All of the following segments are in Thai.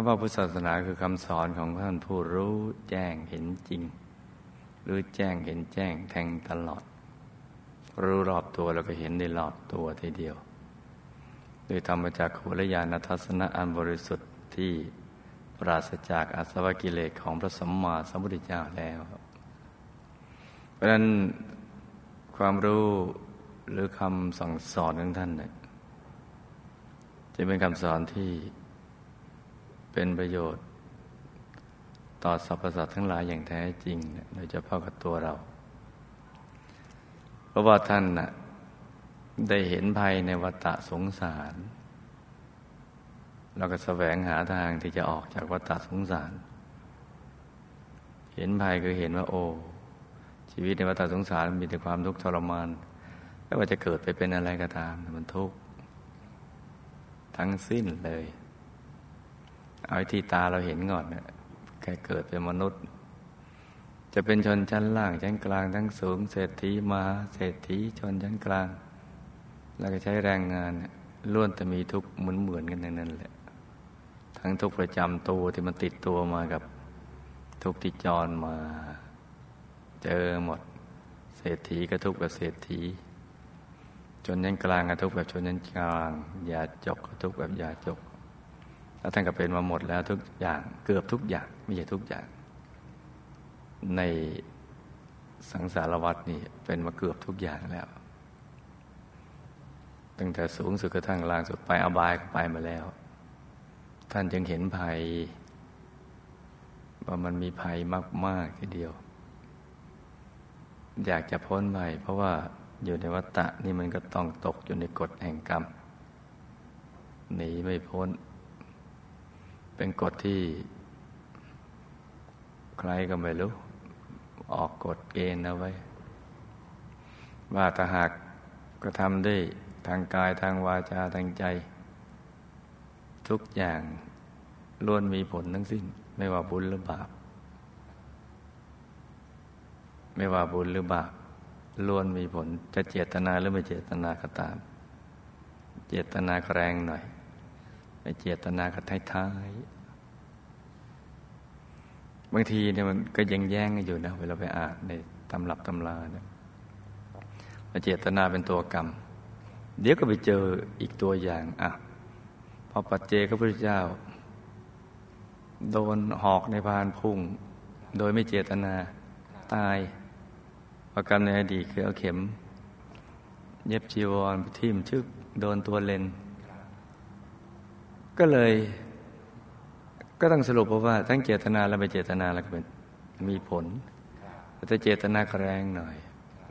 ำว่าพุทธศาสนาคือคำสอนของท่านผู้รู้แจ้งเห็นจริงรือแจ้งเห็นแจ้งแทงตลอด รู้รอบตัวแล้วก็เห็นในรอบตัวทีเดียว โดยธรรมจากขุรยานทัศนะอันบริสุทธิ์ที่ปราศจากอาสวะกิเลสของพระสัมมาสัมพุทธเจ้าแล้ว เพราะนั้นความรู้หรือคำสั่งสอนของท่านเนี่ยจะเป็นคำสอนที่ เป็นประโยชน์ ต่อสรรพสัตว์ทั้งหลายอย่างแท้จริงโดยเฉพาะกับตัวเรา เพราะว่าท่านน่ะได้เห็นภัยในวัฏสงสารเราก็แสวงหาทางที่จะออกจากวัฏสงสาร เห็นภัยคือเห็นว่าโอ้ชีวิตในวัฏสงสารมีแต่ความทุกข์ทรมานไม่ว่าจะเกิดไปเป็นอะไรก็ตาม มันทุกข์ทั้งสิ้นเลย เอาที่ตาเราเห็นก่อนเนี่ยแค่เกิดเป็นมนุษย์ จะเป็นชนชั้นล่างชั้นกลางทั้งสูงเศรษฐีมาเศรษฐีชนชั้นกลาง แล้วก็ใช้แรงงานล้วนแต่มีทุกข์เหมือนเหมือนกันนั่นแหละ ทั้งทุกประจำตัวที่มันติดตัวมากับทุกที่จรมา เจอหมดเศรษฐีก็ทุกแบบเศรษฐีชนชั้นกลางก็ทุกแบบชนชั้นกลางยาจกก็ทุกแบบยาจก แล้วท่านก็เป็นมาหมดแล้วทุกอย่างเกือบทุกอย่างไม่ใช่ทุกอย่าง ในสังสารวัฏนี่เป็นมาเกือบทุกอย่างแล้ว ตั้งแต่สูงสุดกระทั่งล่างสุดไปอบายก็ไปมาแล้ว ท่านจึงเห็นภัยว่ามันมีภัยมาก ๆ ทีเดียว อยากจะพ้นภัยเพราะว่าอยู่ในวัฏฏะนี่มันก็ต้องตกอยู่ในกฎแห่งกรรมหนีไม่พ้น เป็นกฎที่ ใครก็ไม่รู้ ออกกฎเกณฑ์เอาไว้ ว่าถ้าหากก็ทำได้ทางกายทางวาจาทางใจ ทุกอย่างล้วนมีผลทั้งสิ้น ไม่ว่าบุญหรือบาป ไม่ว่าบุญหรือบาปล้วนมีผลจะเจตนาหรือไม่เจตนาก็ตาม เจตนาแรงหน่อย ไม่เจตนาก็ท้ายๆบางทีเนี่ยมันก็ยังแย่งกันอยู่นะ เวลาไปอ่านในตำรับตำราเนี่ยเจตนาเป็นตัวกรรม เดี๋ยวก็ไปเจออีกตัวอย่างอะพอปัจเจกพระพุทธเจ้า โดนหอกในพานพุ่ง โดยไม่เจตนาตายประกรรมในอดีตคือเอาเข็ม เย็บจีวรทิ่มชึกโดนตัวเลน ก็เลย ก็ต้องสรุปว่าทั้งเจตนาและไม่เจตนาแล้วก็เป็นมีผลแต่เจตนาแรงหน่อย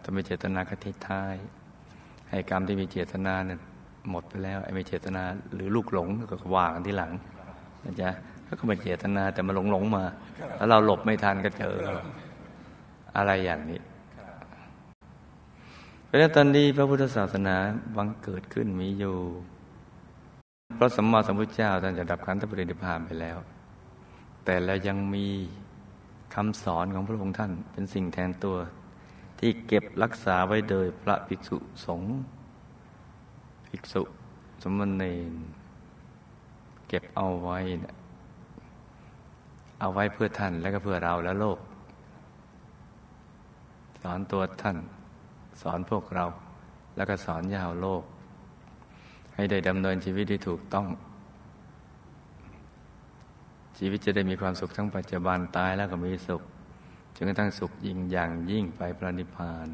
ถ้าไม่เจตนาก็ทิ้ท้ายให้กรรมที่มีเจตนาเนี่ยหมดไปแล้วไอ้ไม่เจตนาหรือลูกหลงก็ว่ากันที่หลังนะจ๊ะก็ไม่เจตนาแต่มาหลงหลงมา แล้วเราหลบไม่ทันก็เจออะไรอย่างนี้ราะฉะนั้นตอนนี้พระพุทธศาสนาบังเกิดขึ้นมีอยู่พ ระสัมมาสัมพุทธเจ้าท่านจะดับขันธปรินิพานไปแล้ว แต่แล้วยังมีคำสอนของพระองค์ท่านเป็นสิ่งแทนตัว ที่เก็บรักษาไว้โดยพระภิกษุสงฆ์ภิกษุ สมณเณรเก็บเอาไว้เนี่ยเอาไว้เพื่อท่านและก็เพื่อเราและโลก สอนตัวท่าน สอนพวกเรา แล้วก็สอนยาวโลก ให้ได้ดำเนินชีวิตที่ถูกต้อง ชีวิตจะได้มีความสุขทั้งปัจจุบันตายแล้วก็มีสุขจนกระทั่งสุขยิ่งอย่างยิ่งไปพระนิพพาน